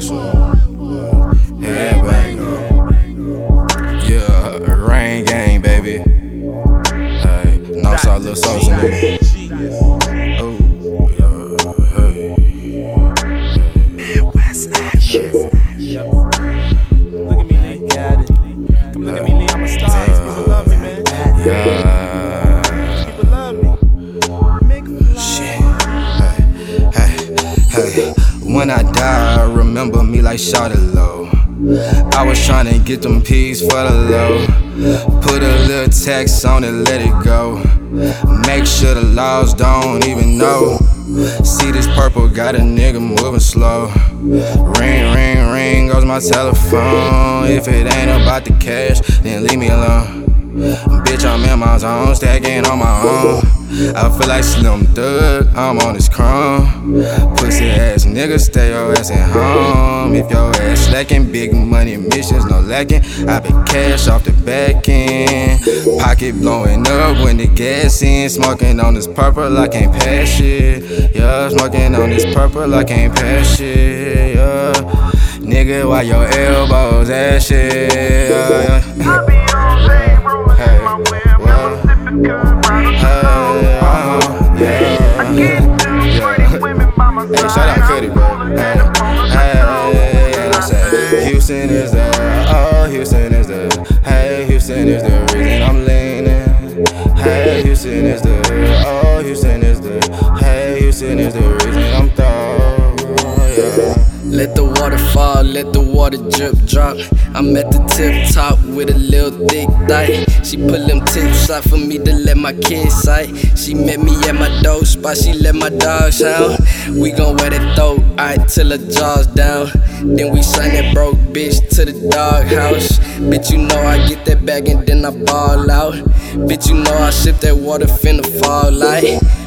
So, uh. Yeah, rain gang, baby. Hey, Lil Sosa, nigga. Oh, yeah, hey. Look at me, Lee. Come look at me, Lee. I'm a star. People love me, man. Yeah. When I die, remember me like Shawty Low. I was trying to get them peas for the low. Put a little text on it, let it go. Make sure the laws don't even know. See this purple got a nigga moving slow. Ring, ring, ring goes my telephone. If it ain't about the cash, then leave me alone. Bitch, I'm in my zone, stacking on my own. I feel like Slim Thug, I'm on this chrome. Pussy ass nigga, stay your ass at home. If your ass slacking, big money missions, no lacking. I been cash off the back end. Pocket blowing up when the gas in. Smoking on this purple, I can't pass shit. Yeah, smoking on this purple, I can't pass shit. Yeah. Nigga, why your elbows that shit? Yeah. Hey, shout out Cuddy, bro. Hey, hey, and I said, Houston is the, oh, Houston is the, hey, Houston is the reason I'm leaning. Hey, Houston is the, oh, Houston is the, hey, Houston is the reason. Let the water fall, let the water drip drop. I'm at the tip top with a little thick thigh. She pull them tips out for me to let my kids sight. She met me at my dope spot, she let my dog out. We gon' wear that throat, alright, till her jaws down. Then we sign that broke bitch to the doghouse. Bitch, you know I get that bag and then I ball out. Bitch, you know I ship that water finna fall like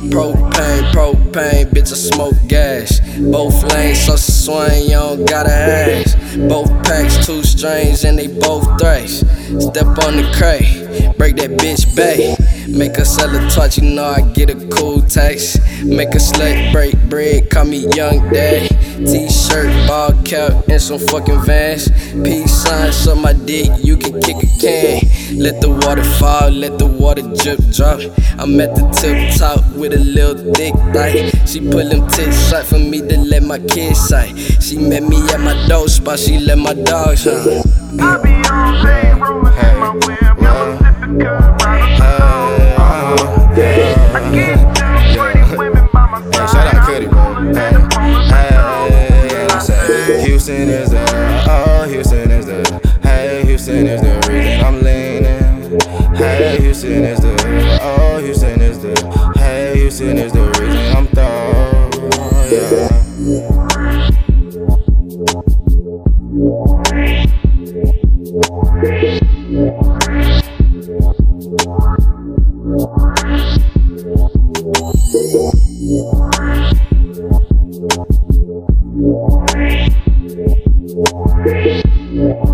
propane, propane. Bitch, I smoke gas. Both lanes, so swing, you don't gotta ask. Both packs, two strings, and they both thrash. Step on the crate, break that bitch back. Make her sell a torch, you know I get a cool tax. Make a slut break bread, call me Young Dad. T-shirt, ball cap, and some fucking vans. Peace sign, on my dick, you can kick a can. Let the water fall, let the water drip drop. I'm at the tip top with a little thick thigh. She pull them tits out for me to let my kids sight. She met me at my dope spot, she let my dogs huh? Houston is the, oh, Houston is the, hey, Houston is the reason I'm leaning. Hey, Houston is the, oh, Houston is the, hey, Houston is the reason. Yeah.